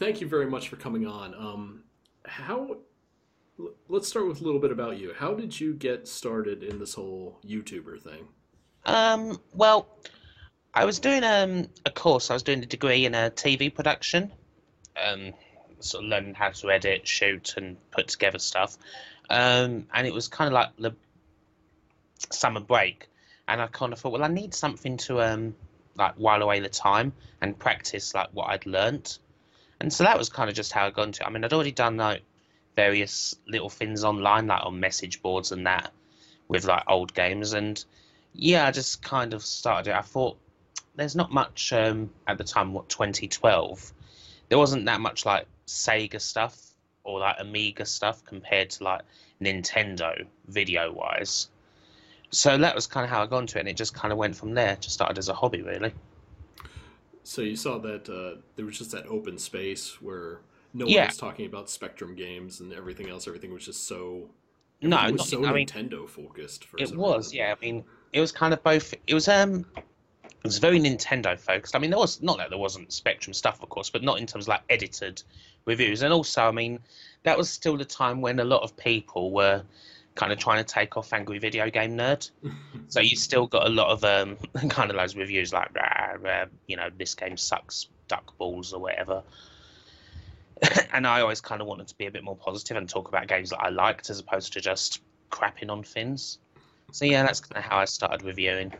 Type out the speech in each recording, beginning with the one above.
thank you very much for coming on. Um, how? Let's start with a little bit about you. How did you get started in this whole YouTuber thing? Um, well, I was doing um, a course. I was doing a degree in a TV production, um, sort of learning how to edit, shoot, and put together stuff. Um, and it was kind of like the summer break, and I kind of thought, well, I need something to um, like while away the time and practice like what I'd learnt. And so that was kind of just how I got into it. I mean, I'd already done like various little things online, like on message boards and that, with like old games. And yeah, I just kind of started it. I thought there's not much um, at the time. What 2012, there wasn't that much like Sega stuff or like Amiga stuff compared to like Nintendo video wise. So that was kind of how I got into it, and it just kind of went from there. Just started as a hobby, really. So you saw that uh, there was just that open space where no one was talking about Spectrum games and everything else. Everything was just so no, everything was not. so I mean, Nintendo focused for it was. reason. Yeah, I mean, it was kind of both. It was um, it was very Nintendo focused. I mean, there was not that there wasn't Spectrum stuff, of course, but not in terms of like edited reviews. And also, I mean, that was still the time when a lot of people were kind of trying to take off Angry Video Game Nerd. So you still got a lot of um, kind of those reviews like, rah, rah, you know, this game sucks, duck balls or whatever. and I always kind of wanted to be a bit more positive and talk about games that I liked as opposed to just crapping on fins. So yeah, that's kind of how I started reviewing.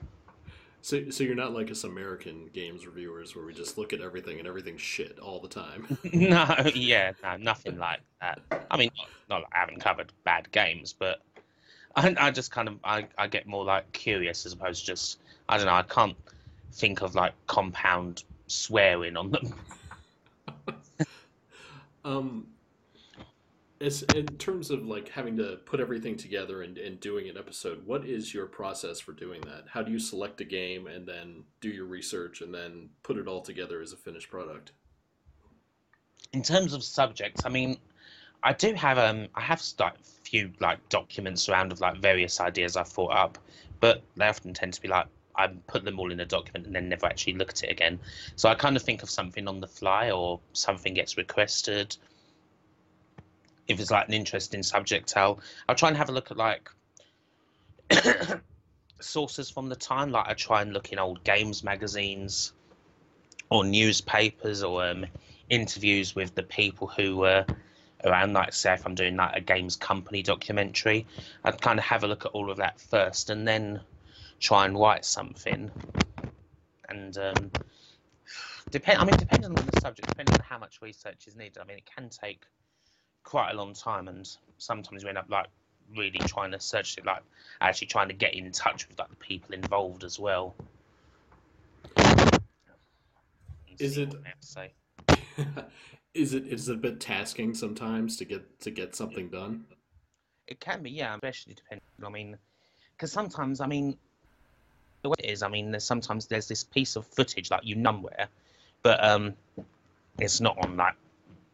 So, so you're not like us American games reviewers where we just look at everything and everything's shit all the time. no, yeah, no, nothing like that. I mean, not, not like I haven't covered bad games, but I, I just kind of I, I get more like curious as opposed to just I don't know. I can't think of like compound swearing on them. Um, as in terms of like having to put everything together and, and doing an episode, what is your process for doing that? How do you select a game and then do your research and then put it all together as a finished product? In terms of subjects, I mean, I do have um I have like few like documents around of like various ideas I've thought up, but they often tend to be like I put them all in a document and then never actually look at it again. So I kind of think of something on the fly or something gets requested. If it's like an interesting subject, I'll I'll try and have a look at like sources from the time. Like I try and look in old games magazines or newspapers or um, interviews with the people who were around. Like say if I'm doing like a games company documentary, I'd kind of have a look at all of that first and then try and write something. And um, depend. I mean, depending on the subject, depending on how much research is needed. I mean, it can take quite a long time, and sometimes we end up like really trying to search it, like actually trying to get in touch with like the people involved as well. Is it what they have to say. is it is it a bit tasking sometimes to get to get something done? It can be, yeah, especially depending. I mean, because sometimes, I mean, the way it is, I mean, there's sometimes there's this piece of footage like you numware, but um, it's not on like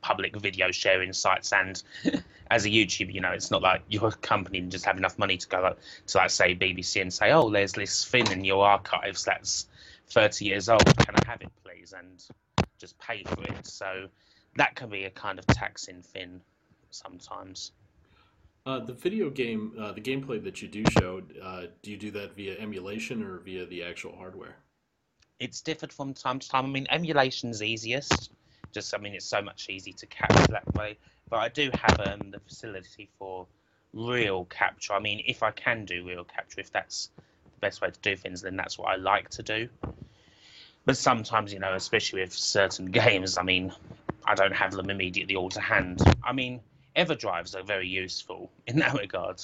public video sharing sites. And as a YouTuber, you know, it's not like your company just have enough money to go like, to like say BBC and say, oh, there's this thing in your archives that's 30 years old. Can I have it, please? And just pay for it. So that can be a kind of taxing thing sometimes. Uh, the video game, uh, the gameplay that you do show, uh, do you do that via emulation or via the actual hardware? it's differed from time to time. I mean, emulation's easiest. Just, I mean, it's so much easier to capture that way. But I do have um, the facility for real capture. I mean, if I can do real capture, if that's the best way to do things, then that's what I like to do. But sometimes, you know, especially with certain games, I mean, I don't have them immediately all to hand. I mean, EverDrives are very useful in that regard.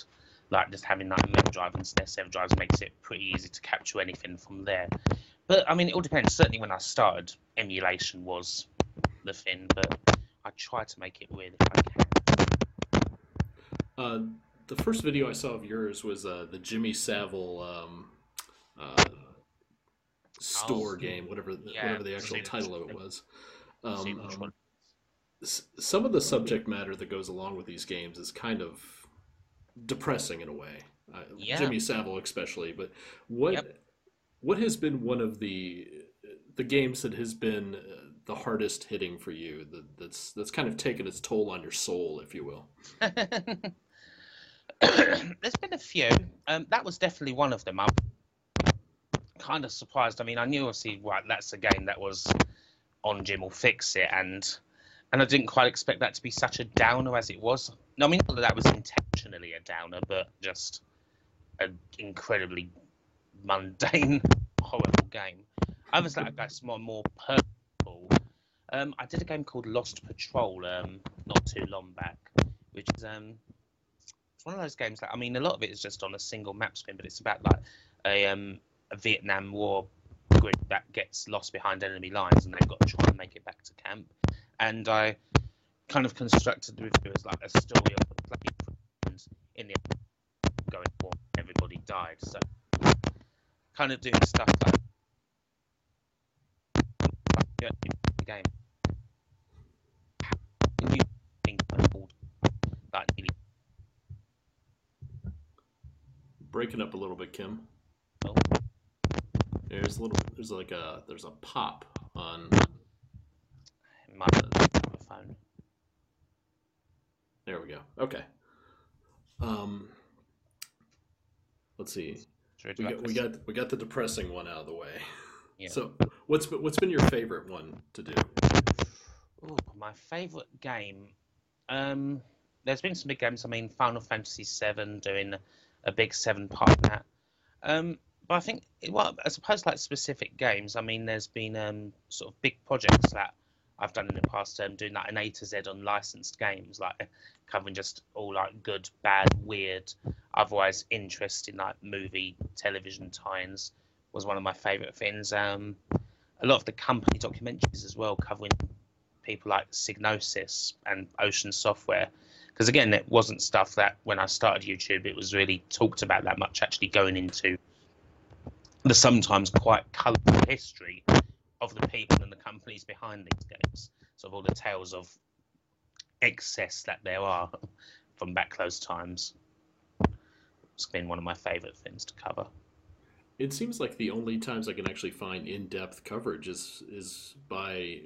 Like just having like a Mega Drive and SNES EverDrives makes it pretty easy to capture anything from there. But I mean, it all depends. Certainly, when I started, emulation was the thing, but I try to make it real if I can. Uh, the first video I saw of yours was uh, the Jimmy Savile um, uh, store Oh, game, whatever the, yeah, whatever the actual title of it was. Um, um, some of the subject matter that goes along with these games is kind of depressing in a way. Uh, Yeah. Jimmy Savile, especially. But what Yep. what has been one of the the games that has been uh, the hardest hitting for you? That, that's that's kind of taken its toll on your soul, if you will. There's been a few. Um, that was definitely one of them. I'm kind of surprised. I mean, I knew obviously, right, that's a game that was on Jim'll Fix It, and and I didn't quite expect that to be such a downer as it was. No, I mean, not that that was intentionally a downer, but just an incredibly mundane, horrible game. Others that I guess more more. Um, I did a game called Lost Patrol um, not too long back, which is um, it's one of those games that I mean, a lot of it is just on a single map screen, but it's about like a um, a Vietnam War grid that gets lost behind enemy lines, and they've got to try and make it back to camp. And I kind of constructed the review as like a story of the play, in the going war, everybody died. So kind of doing stuff like, like the game. Can you think like breaking up a little bit, Kim? Oh. There's a little. There's like a. There's a pop on. My phone. There we go. Okay. Um. Let's see. We got, we got we got the depressing one out of the way. Yeah. So what's been, what's been your favorite one to do? Ooh, my favorite game. Um, there's been some big games. I mean, Final Fantasy VII doing a big seven part that. Um, but I think, well, as opposed to like specific games, I mean, there's been um, sort of big projects that I've done in the past, um, doing like an A to Z on licensed games, like covering just all like good, bad, weird, otherwise interesting like movie, television tie-ins was one of my favourite things. Um, a lot of the company documentaries as well, covering people like Psygnosis and Ocean Software. Because again, it wasn't stuff that when I started YouTube, it was really talked about that much. Actually, going into the sometimes quite colourful history of the people and the companies behind these games. So of all the tales of excess that there are from back those times. It's been one of my favourite things to cover. It seems like the only times I can actually find in-depth coverage is is by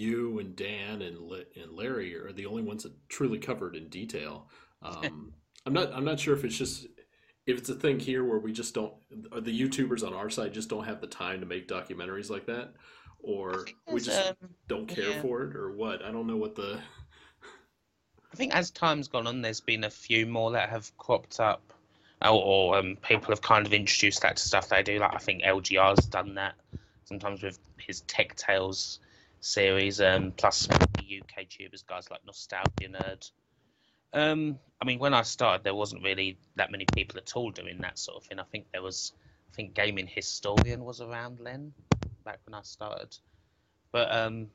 you and Dan and and Larry are the only ones that truly covered in detail. Um, I'm not I'm not sure if it's just if it's a thing here where we just don't the YouTubers on our side just don't have the time to make documentaries like that, or we just um, don't care yeah. for it, or what. I don't know what the. I think as time's gone on, there's been a few more that have cropped up, or, or um, people have kind of introduced that to stuff they do. Like I think LGR's done that sometimes with his Tech Tales series, um, plus UK tubers, guys like Nostalgia Nerd. Um, I mean, when I started, there wasn't really that many people at all doing that sort of thing. I think there was, I think Gaming Historian was around then, back when I started. But um,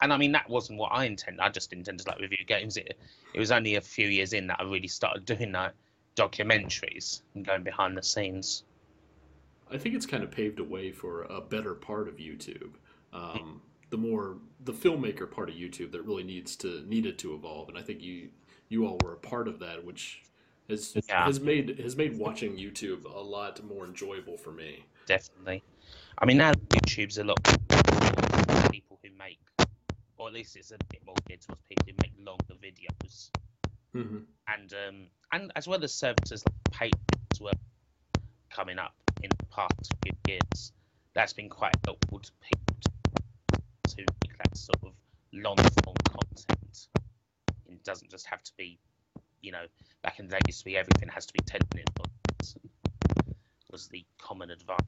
and I mean that wasn't what I intended. I just intended to like review games. It it was only a few years in that I really started doing like documentaries and going behind the scenes. I think it's kind of paved a way for a better part of YouTube. Um, the more the filmmaker part of YouTube that really needs to needed to evolve, and I think you you all were a part of that, which has yeah. has made has made watching YouTube a lot more enjoyable for me. Definitely. I mean, now YouTube's a lot more people who make, or at least it's a bit more geared towards people who make longer videos, mm-hmm. and um, and as well as services like Patreon as well coming up in the past few years. That's been quite helpful to people to, that sort of long form content It doesn't just have to be, you know, back in the day used to be everything has to be 10 minutes was the common advice,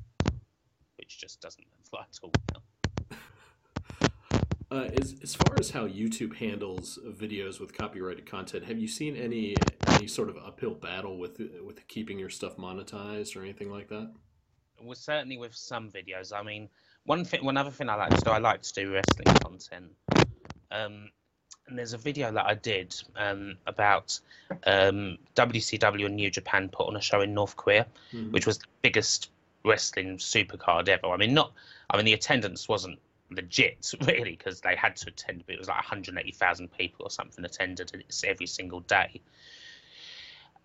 which just doesn't apply at all now. Uh, as, as far as how YouTube handles videos with copyrighted content, have you seen any any sort of uphill battle with with keeping your stuff monetized or anything like that? Well, certainly with some videos. I mean, one thing, one other thing I like to do, I like to do wrestling content. Um, and there's a video that I did um, about um, WCW and New Japan put on a show in North Korea, mm-hmm. which was the biggest wrestling supercard ever. I mean, not. I mean, the attendance wasn't legit really because they had to attend, but it was like 180,000 people or something attended every single day.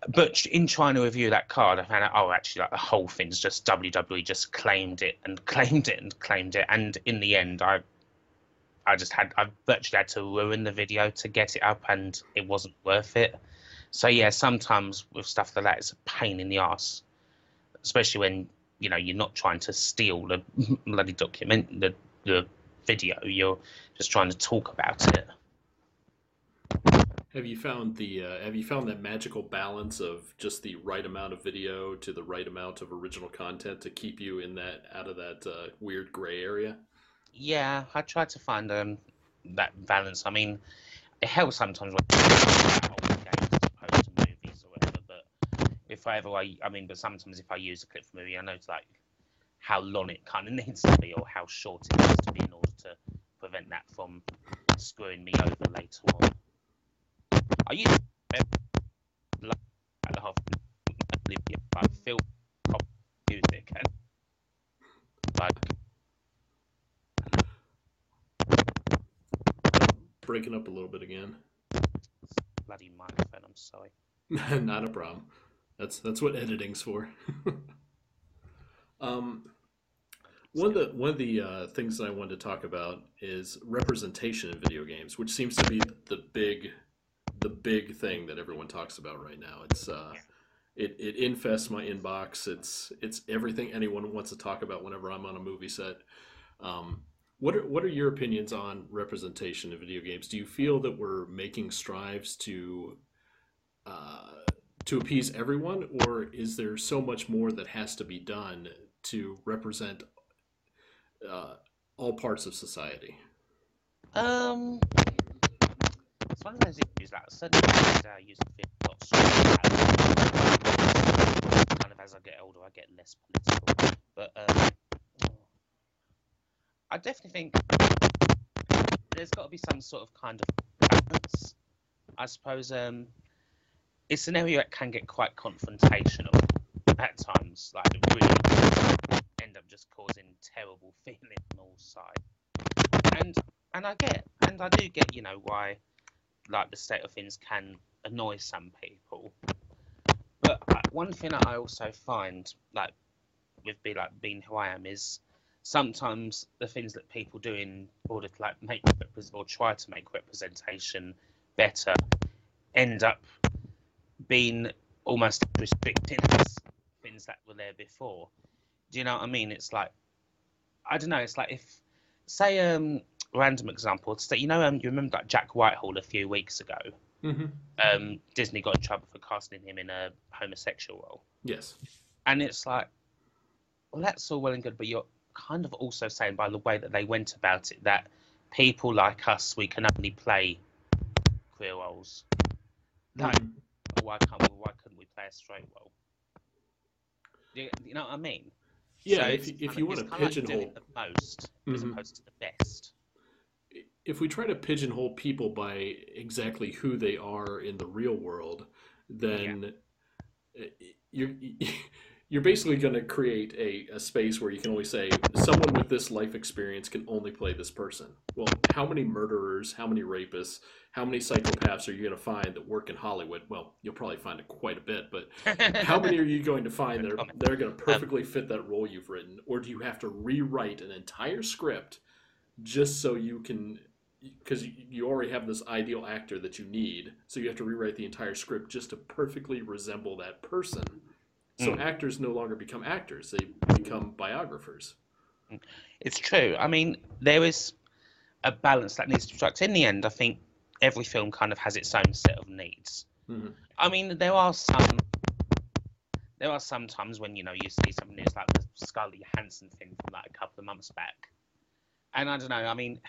But in trying to review that card, I found out, oh, actually, like the whole thing's just WWE just claimed it and claimed it and claimed it, and in the end, I I just had I virtually had to ruin the video to get it up, and it wasn't worth it. So yeah, sometimes with stuff like that, it's a pain in the ass, especially when you know you're not trying to steal the bloody document, the the video. You're just trying to talk about it. Have you found the uh, Have you found that magical balance of just the right amount of video to the right amount of original content to keep you in that out of that uh, weird gray area? Yeah, I try to find um that balance. I mean, it helps sometimes when opposed to movies or whatever. But if I ever, I, I mean, but sometimes if I use a clip from a movie, I know it's like how long it kind of needs to be or how short it needs to be in order to prevent that from screwing me over later on. I use like the half like film music and like Breaking up a little bit again. bloody microphone. I'm sorry. Not a problem. That's that's what editing's for. um, one of the one of the uh, things that I wanted to talk about is representation in video games, which seems to be the big the big thing that everyone talks about right now. It's uh, it it infests my inbox. It's it's everything anyone wants to talk about whenever I'm on a movie set. Um, what are what are your opinions on representation in video games? Do you feel that we're making strives to uh, to appease everyone, or is there so much more that has to be done to represent uh, all parts of society? Um, it's one of those issues that nowadays I used to feel a lot stronger. Kind of as I get older, I get less political. But um, I definitely think there's got to be some sort of kind of balance. I suppose um, it's an area that can get quite confrontational at times. Like it really end up just causing terrible feeling on all sides. And and I get and I do get you know why like the state of things can annoy some people. But uh, one thing that I also find like with be like being who I am is sometimes the things that people do in order to like make or try to make representation better end up being almost restricting things that were there before. Do you know what I mean? It's like I don't know. It's like if say um random example. to say, you know um you remember that Jack Whitehall a few weeks ago. Mm-hmm. Um, Disney got in trouble for casting him in a homosexual role, Yes. and it's like, well, that's all well and good, but you're kind of also saying by the way that they went about it that people like us we can only play queer roles. Like, Mhm. why can't we? Why couldn't we play a straight role? You, you know what I mean? Yeah, So if, you- if you want to kinda like pigeonhole, the most as Mhm. opposed to the best. If we try to pigeonhole people by exactly who they are in the real world, then uh, you're you're basically going to create a, a space where you can only say someone with this life experience can only play this person. Well, how many murderers, how many rapists, how many psychopaths are you going to find that work in Hollywood? Well, you'll probably find it quite a bit, but how many are you going to find that are, that are going to perfectly fit that role you've written, or do you have to rewrite an entire script just so you can? Because you already have this ideal actor that you need, so you have to rewrite the entire script just to perfectly resemble that person. So Mm. actors no longer become actors; they become biographers. It's true. I mean, there is a balance that needs to be struck. In the end, I think every film kind of has its own set of needs. Mhm. I mean, there are some. There are some times when you know you see something that's like the Scarlett Johansson thing from like a couple of months back, and I don't know. I mean,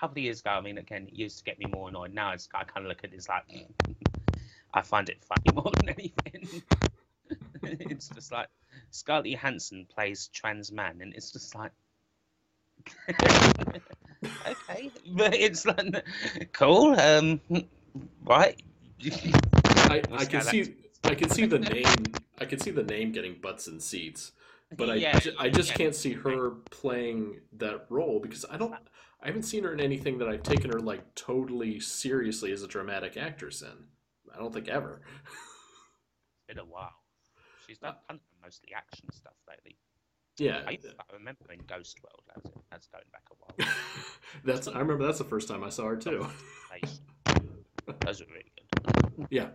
couple of years ago, I mean, again, it used to get me more annoyed. Now it's I kind of look at it as like I find it funny more than anything. it's just like Scarlett Johansson plays trans man, and it's just like. okay, but it's like cool. Um, right. I, I can see I can see the name I can see the name getting butts and seats, but I Yeah, ju- I just yeah. can't see her playing that role because I don't I haven't seen her in anything that I've taken her like totally seriously as a dramatic actress in. I don't think ever. it's been a while. She's done uh, of mostly action stuff lately. Yeah, I, I remember in Ghost World. That's, that's going back a while. that's I remember that's the first time I saw her too. Oh, those are really good. Yeah,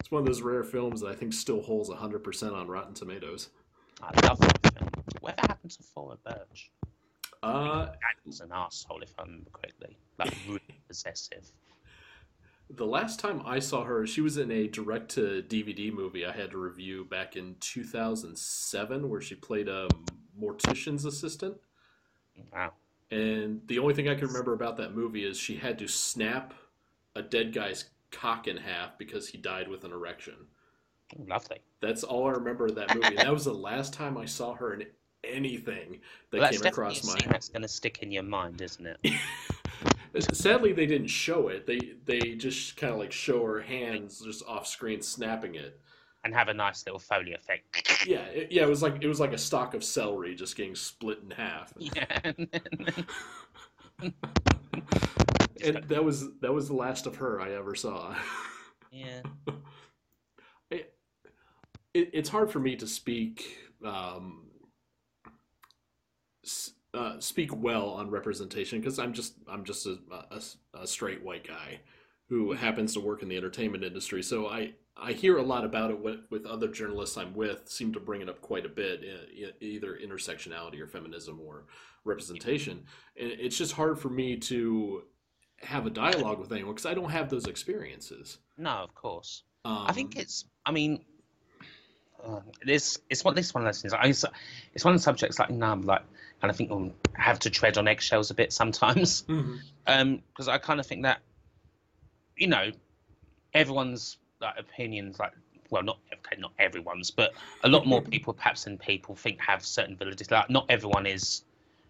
it's one of those rare films that I think still holds hundred percent on Rotten Tomatoes. I love that film. Whatever happened to Thora Birch? Uh, That was an asshole, if I remember correctly. Like really possessive. the last time I saw her, she was in a direct to DVD movie I had to review back in 2007, where she played a mortician's assistant. Wow. And the only thing I can remember about that movie is she had to snap a dead guy's cock in half because he died with an erection. Lovely. That's all I remember of that movie. that was the last time I saw her in anything that Well, came across my. scene that's going to stick in your mind, isn't it? Sadly, they didn't show it. They they just kind of like show her hands just off screen snapping it. and have a nice little Foley effect. Yeah, it, yeah. It was like it was like a stalk of celery just getting split in half. Yeah. And that was that was the last of her I ever saw. yeah. It, it, it's hard for me to speak um, uh, speak well on representation because I'm just I'm just a, a, a straight white guy who happens to work in the entertainment industry. So I I hear a lot about it with, with other journalists I'm with seem to bring it up quite a bit, e- either intersectionality or feminism or representation. And it's just hard for me to have a dialogue with anyone because I don't have those experiences. No, of course. Um, I think it's. I mean, uh, it's it's what this one of those things. I, it's, it's one of the subjects like now I'm like, and I think I have to tread on eggshells a bit sometimes. mhm. Um, because I kind of think that, you know, everyone's like opinions, like well, not okay, not everyone's, but a lot more people perhaps than people think have certain validity. Like not everyone is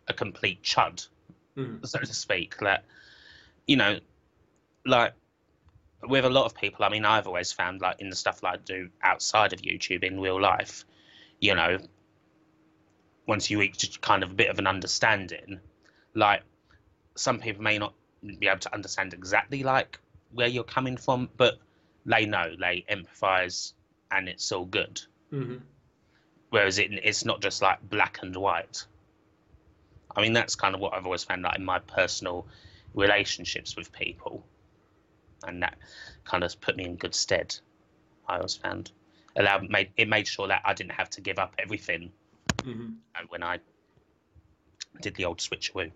a complete chud, Mhm. so to speak. That you know, like with a lot of people, I mean, I've always found like in the stuff that I do outside of YouTube in real life, you know, once you reach kind of a bit of an understanding, like some people may not be able to understand exactly like where you're coming from, but they know, they empathize, and it's all good. Mhm. Whereas it, it's not just like black and white. I mean, that's kind of what I've always found like in my personal relationships with people, and that kind of put me in good stead. I always found allowed made it made sure that I didn't have to give up everything Mhm. uh, when I did the old switcheroo.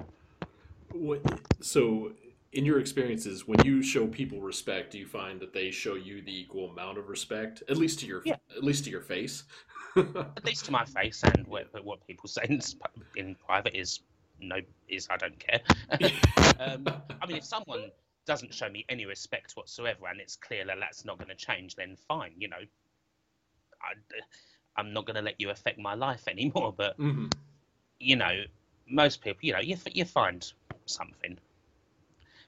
What, so, in your experiences, when you show people respect, do you find that they show you the equal amount of respect, at least to your Yeah. at least to your face? At least to my face, and what, what people say in, in private is no, is I don't care. um, I mean, if someone doesn't show me any respect whatsoever, and it's clear that that's not going to change, then fine. You know, I, I'm not going to let you affect my life anymore. But Mhm. you know, most people, you know, you you find something.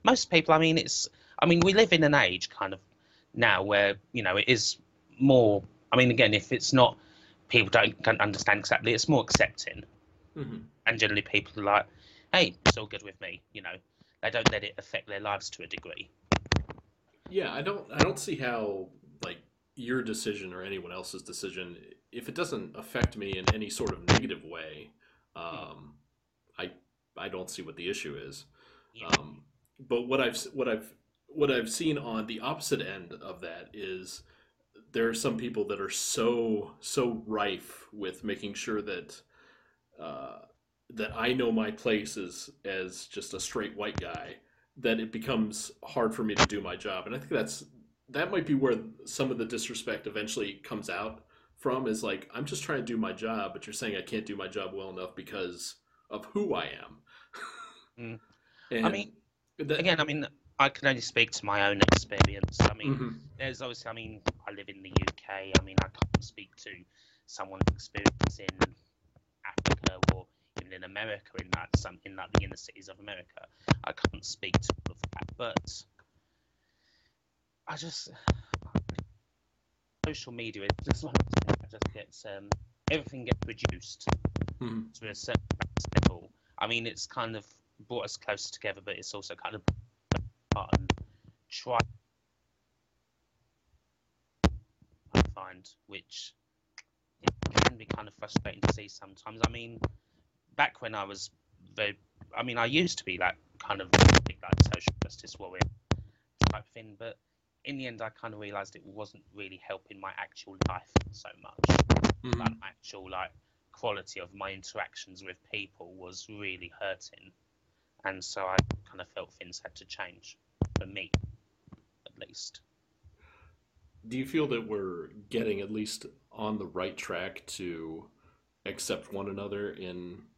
Most people, I mean, it's. I mean, we live in an age kind of now where you know it is more. I mean, again, if it's not people don't, don't understand exactly, it's more accepting Mhm. and generally people are like, "Hey, it's all good with me." You know, they don't let it affect their lives to a degree. Yeah, I don't I don't see how like your decision or anyone else's decision if it doesn't affect me in any sort of negative way. Um, I I don't see what the issue is. Yeah. Um, but what I've what I've what I've seen on the opposite end of that is there are some people that are so so rife with making sure that uh, that I know my place as as just a straight white guy that it becomes hard for me to do my job, and I think that's that might be where some of the disrespect eventually comes out from is like I'm just trying to do my job, but you're saying I can't do my job well enough because of who I am. Mm. I mean, that, Again, I mean, I can only speak to my own experience. I mean, Mhm. there's obviously, I mean, I live in the UK. I mean, I can't speak to someone's experience in Africa or even in America, in that some in like the inner cities of America. I can't speak to all of that, but I just social media is just one of those things just gets um, everything gets reduced Mhm. to a certain level. I mean, it's kind of brought us closer together, but it's also kind of apart and try. I find which it can be kind of frustrating to see sometimes. I mean, back when I was very, I mean, I used to be that kind of big like social justice warrior type thing, but in the end, I kind of realised it wasn't really helping my actual life so much. Mhm. Like actual like quality of my interactions with people was really hurting, and so I kind of felt things had to change for me, at least. Do you feel that we're getting at least on the right track to accept one another in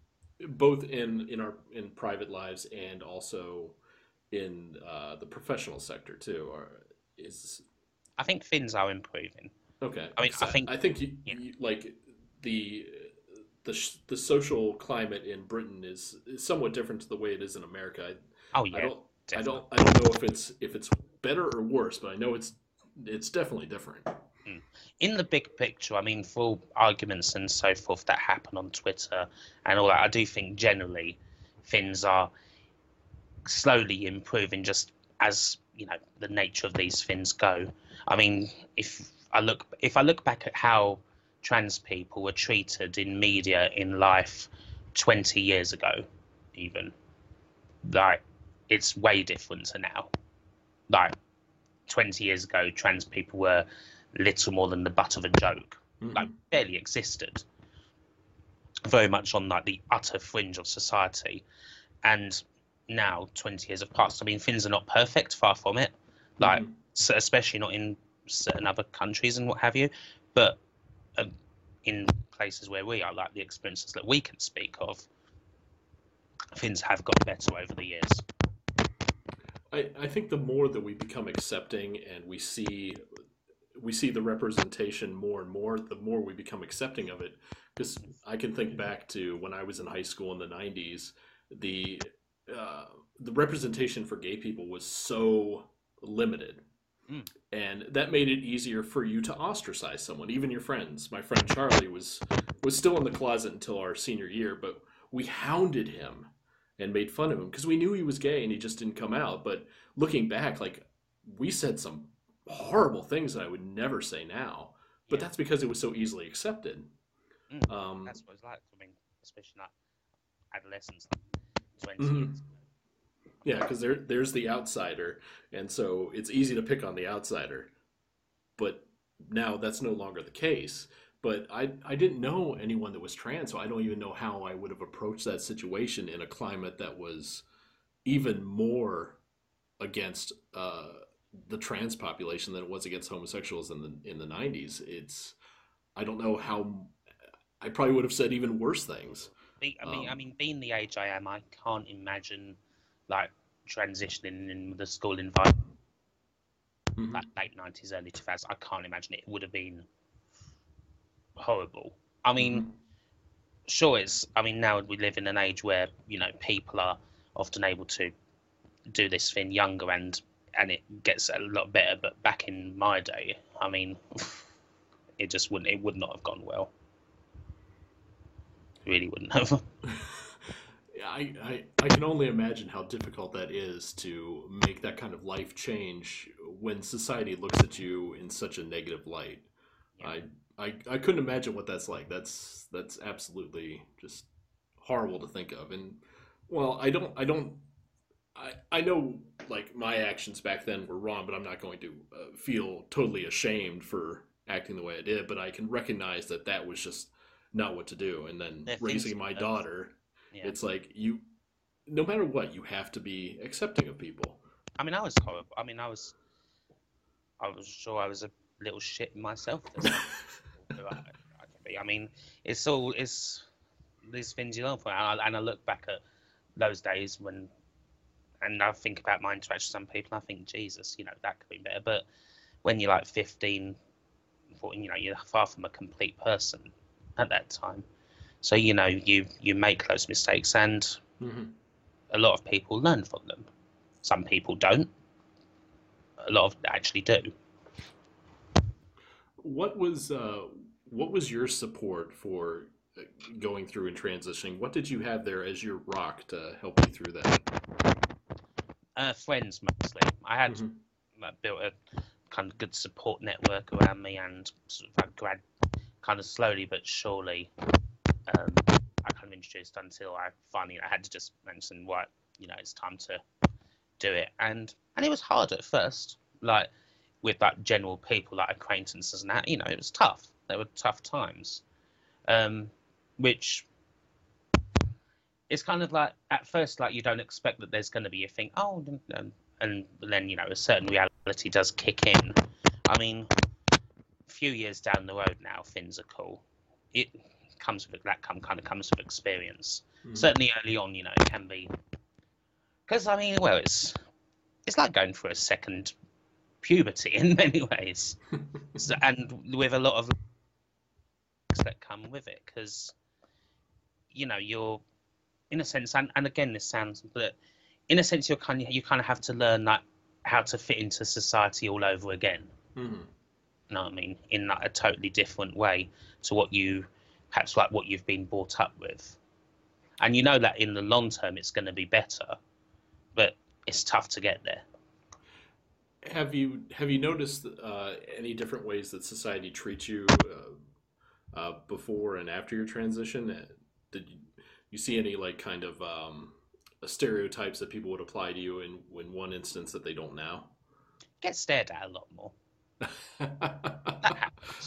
both in in our in private lives and also in uh, the professional sector too? Or is I think things are improving. okay? I mean, I think- I think you, yeah. you, like the the sh- the social climate in Britain is, is somewhat different to the way it is in America. I, Oh I yeah, don't I don't I don't know if it's if it's better or worse, but I know it's it's definitely different. Hmm. in the big picture, I mean, for arguments and so forth that happen on Twitter and all that, I do think generally things are slowly improving just as you know the nature of these things go. I mean, if I look if I look back at how trans people were treated in media in life 20 years ago, even like it's way different to now. Like 20 years ago, trans people were little more than the butt of a joke, Mhm. like barely existed. Very much on like the utter fringe of society, and now 20 years have passed. I mean, things are not perfect, far from it. Like, Mhm. so especially not in certain other countries and what have you, but um, in places where we are, like the experiences that we can speak of, things have got better over the years. I, I think the more that we become accepting and we see we see the representation more and more, the more we become accepting of it. Because I can think back to when I was in high school in the '90s, the uh, the representation for gay people was so limited, Mm. and that made it easier for you to ostracize someone, even your friends. My friend Charlie was was still in the closet until our senior year, but we hounded him and made fun of him because we knew he was gay and he just didn't come out. But looking back, like we said some horrible things that I would never say now, but Yeah. that's because it was so easily accepted. Mm, Um, That's what it's like. I mean, especially like adolescents, like 20 Mhm. years. yeah, because there there's the outsider, and so it's easy to pick on the outsider. But now that's no longer the case. But I I didn't know anyone that was trans, so I don't even know how I would have approached that situation in a climate that was even more against uh, the trans population than it was against homosexuals in the in the '90s. It's I don't know how I probably would have said even worse things. I mean, I Um, mean, being the age I am, I can't imagine like transitioning in the school environment, Mhm. like late nineties, early two thousands. I can't imagine it. it would have been horrible. I mean, Mhm. sure, it's. I mean, now we live in an age where you know people are often able to do this thing younger and and it gets a lot better. But back in my day, I mean, it just wouldn't. It would not have gone well. Really wouldn't have. Yeah, I, I, I can only imagine how difficult that is to make that kind of life change when society looks at you in such a negative light. Yeah. I, I I couldn't imagine what that's like. That's that's absolutely just horrible to think of. And well, I don't I don't I I know like my actions back then were wrong, but I'm not going to uh, feel totally ashamed for acting the way I did. But I can recognize that that was just not what to do. And then raising my daughter Yeah. it's like you no matter what you have to be accepting of people I mean, I was horrible. I mean, I was. I was sure I was a little shit myself. There's I, I be. I mean, it's all it's these things you learn from, and I, and I look back at those days when, and I think about my interaction with some people. I think Jesus, you know, that could be better. But when you're like 15, 14, you know, you're far from a complete person at that time. So you know, you you make those mistakes, and Mhm. a lot of people learn from them. Some people don't. A lot of actually do. what was uh what was your support for uh, going through and transitioning what did you have there as your rock to help you through that Uh, friends mostly. I had Mhm. uh, built a kind of good support network around me, and sort of I grad kind of slowly but surely, um, I kind of introduced until I finally I had to just mention what you know it's time to do it, and and it was hard at first, like with like general people like acquaintances and that, you know, it was tough. There were tough times, um, which it's kind of like at first like you don't expect that there's going to be a thing. Oh, and, and then you know a certain reality does kick in. I mean, a few years down the road now, things are cool. It comes with that come kind of comes with experience. Mm. Certainly early on, you know, it can be because I mean, well, it's it's like going through a second puberty in many ways, so, and with a lot of that come with it because you know you're in a sense and, and again this sounds but in a sense you're kind of you kind of have to learn that how to fit into society all over again mm-hmm. you know what i mean in like a totally different way to what you perhaps like what you've been brought up with and you know that in the long term it's going to be better but it's tough to get there have you have you noticed uh, any different ways that society treats you uh, uh, before and after your transition? Uh, did you, you see any like kind of um, stereotypes that people would apply to you in in one instance that they don't now? Get stared at a lot more.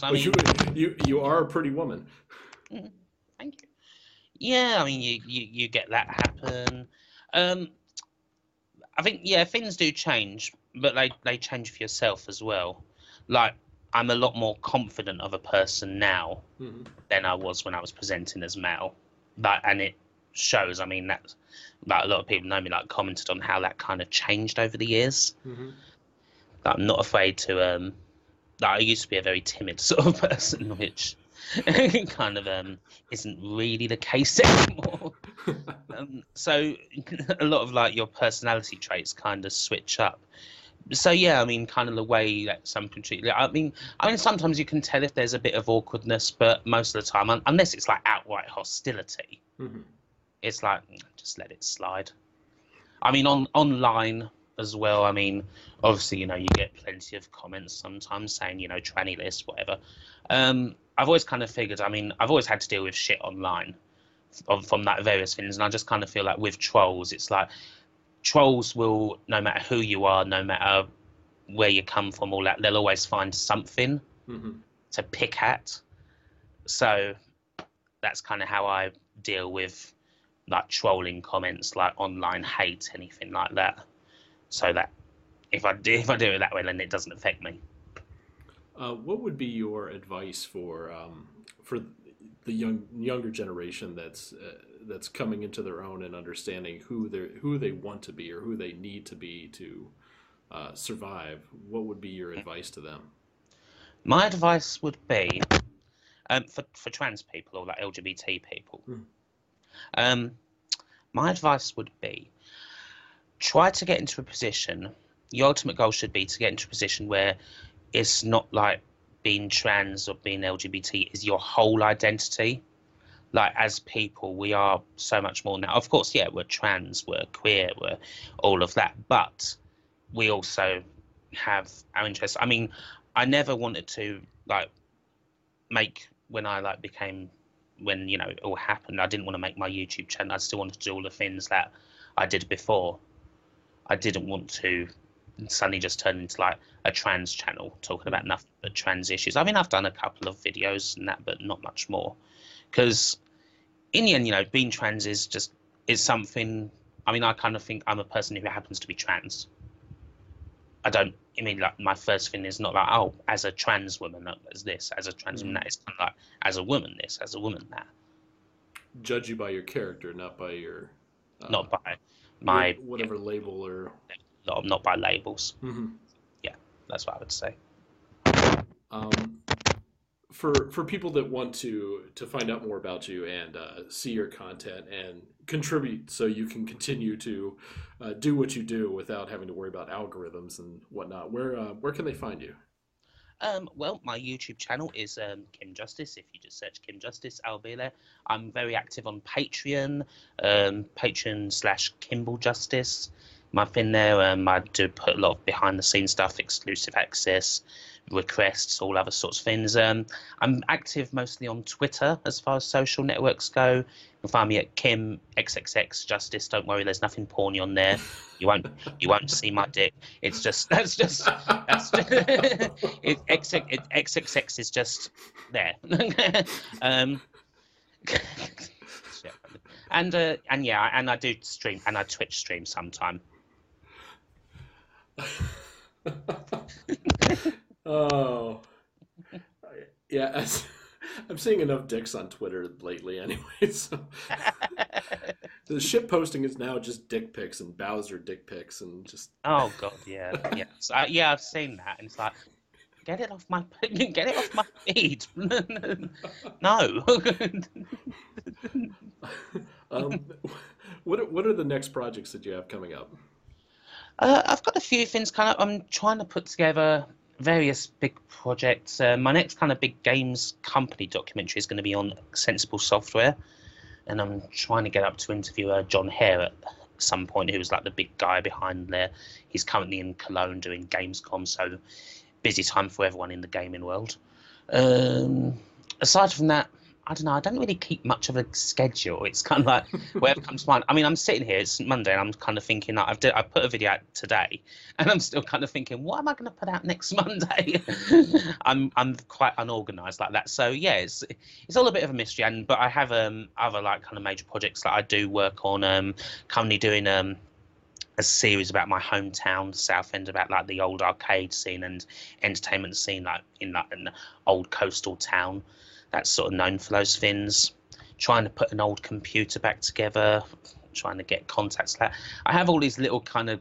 I mean, you, you you are a pretty woman. Mm, thank you. Yeah, I mean, you, you, you get that happen. Um, I think yeah, things do change, but they they change for yourself as well. Like I'm a lot more confident of a person now mm-hmm. than I was when I was presenting as male. Like, and it shows. I mean, that like a lot of people know me, like commented on how that kind of changed over the years. Mm-hmm. Like, I'm not afraid to. Um, like, I used to be a very timid sort of person, which kind of um, isn't really the case anymore. um, so a lot of like your personality traits kind of switch up. So yeah, I mean, kind of the way that some can treat. I mean, I mean, sometimes you can tell if there's a bit of awkwardness, but most of the time, unless it's like outright hostility, mm-hmm. it's like mm, just let it slide. I mean, on online as well. I mean, obviously, you know, you get plenty of comments sometimes saying, you know, tranny list, whatever. Um, I've always kind of figured. I mean, I've always had to deal with shit online from, from that various things, and I just kind of feel like with trolls, it's like trolls will, no matter who you are, no matter where you come from, all that, they'll always find something mm-hmm. to pick at. So that's kind of how I deal with like trolling comments, like online hate, anything like that. So that if I do if I do it that way, then it doesn't affect me. Uh, what would be your advice for um, for the young younger generation that's uh, that's coming into their own and understanding who they who they want to be or who they need to be to uh, survive? What would be your advice to them? My advice would be um, for for trans people or like LGBT people. Hmm. Um, my advice would be try to get into a position. Your ultimate goal should be to get into a position where it's not like being trans or being LGBT is your whole identity. Like as people, we are so much more now. Of course, yeah, we're trans, we're queer, we're all of that, but we also have our interests. I mean, I never wanted to like make when I like became when you know it all happened. I didn't want to make my YouTube channel. I still wanted to do all the things that I did before. I didn't want to suddenly just turn into like a trans channel talking about nothing but trans issues. I mean, I've done a couple of videos and that, but not much more. Because in the end, you know, being trans is just is something. I mean, I kind of think I'm a person who happens to be trans. I don't. I mean, like my first thing is not like, oh, as a trans woman, as this, as a trans woman, that. It's kind of like, as a woman, this, as a woman, that. Judge you by your character, not by your. Uh, not by my whatever yeah, label or not, not by labels. Mm-hmm. Yeah, that's what I would say. Um, for for people that want to to find out more about you and uh, see your content and contribute, so you can continue to uh, do what you do without having to worry about algorithms and whatnot. Where uh, where can they find you? Um, well, my YouTube channel is um, Kim Justice. If you just search Kim Justice, I'll be there. I'm very active on Patreon, um, Patreon slash Kimball Justice. Month in there. Um, I do put a lot of behind the scenes stuff, exclusive access, requests, all other sorts of things. Um, I'm active mostly on Twitter as far as social networks go. You can find me at Kim XXX Justice. Don't worry, there's nothing porny on there. You won't you won't see my dick. It's just that's just that's just, it, XX, it, XXX is just there. um, and uh, and yeah, and I do stream and I Twitch stream sometime. oh, yeah. I'm seeing enough dicks on Twitter lately, anyway. So the shit posting is now just dick pics and Bowser dick pics and just. Oh god, yeah, yeah, so, yeah. I've seen that, and it's like, get it off my, get it off my feed. no. um, what are, what are the next projects that you have coming up? Uh, I've got a few things kind of. I'm trying to put together various big projects. Uh, my next kind of big games company documentary is going to be on Sensible Software, and I'm trying to get up to interview uh, Jon Hare at some point, who was like the big guy behind there. He's currently in Cologne doing Gamescom, so busy time for everyone in the gaming world. Um, aside from that, I don't know. I don't really keep much of a schedule. It's kind of like whatever comes to mind. I mean, I'm sitting here. It's Monday, and I'm kind of thinking that I've did, I put a video out today, and I'm still kind of thinking, what am I going to put out next Monday? I'm I'm quite unorganized like that. So yeah, it's it's all a bit of a mystery. And but I have um other like kind of major projects that I do work on. Um, currently doing um a series about my hometown, Southend, about like the old arcade scene and entertainment scene, like in like an old coastal town that's sort of known for those things. Trying to put an old computer back together, trying to get contacts. That I have all these little kind of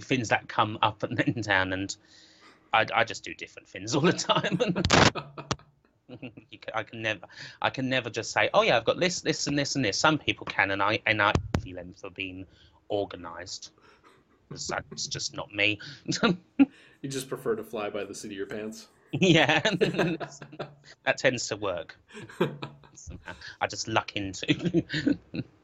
things that come up and then down, and I, I just do different things all the time. can, I can never, I can never just say, oh yeah, I've got this, this, and this, and this. Some people can, and I and I feel them for being organised. That's just not me. you just prefer to fly by the seat of your pants. Yeah, that tends to work. I just luck into.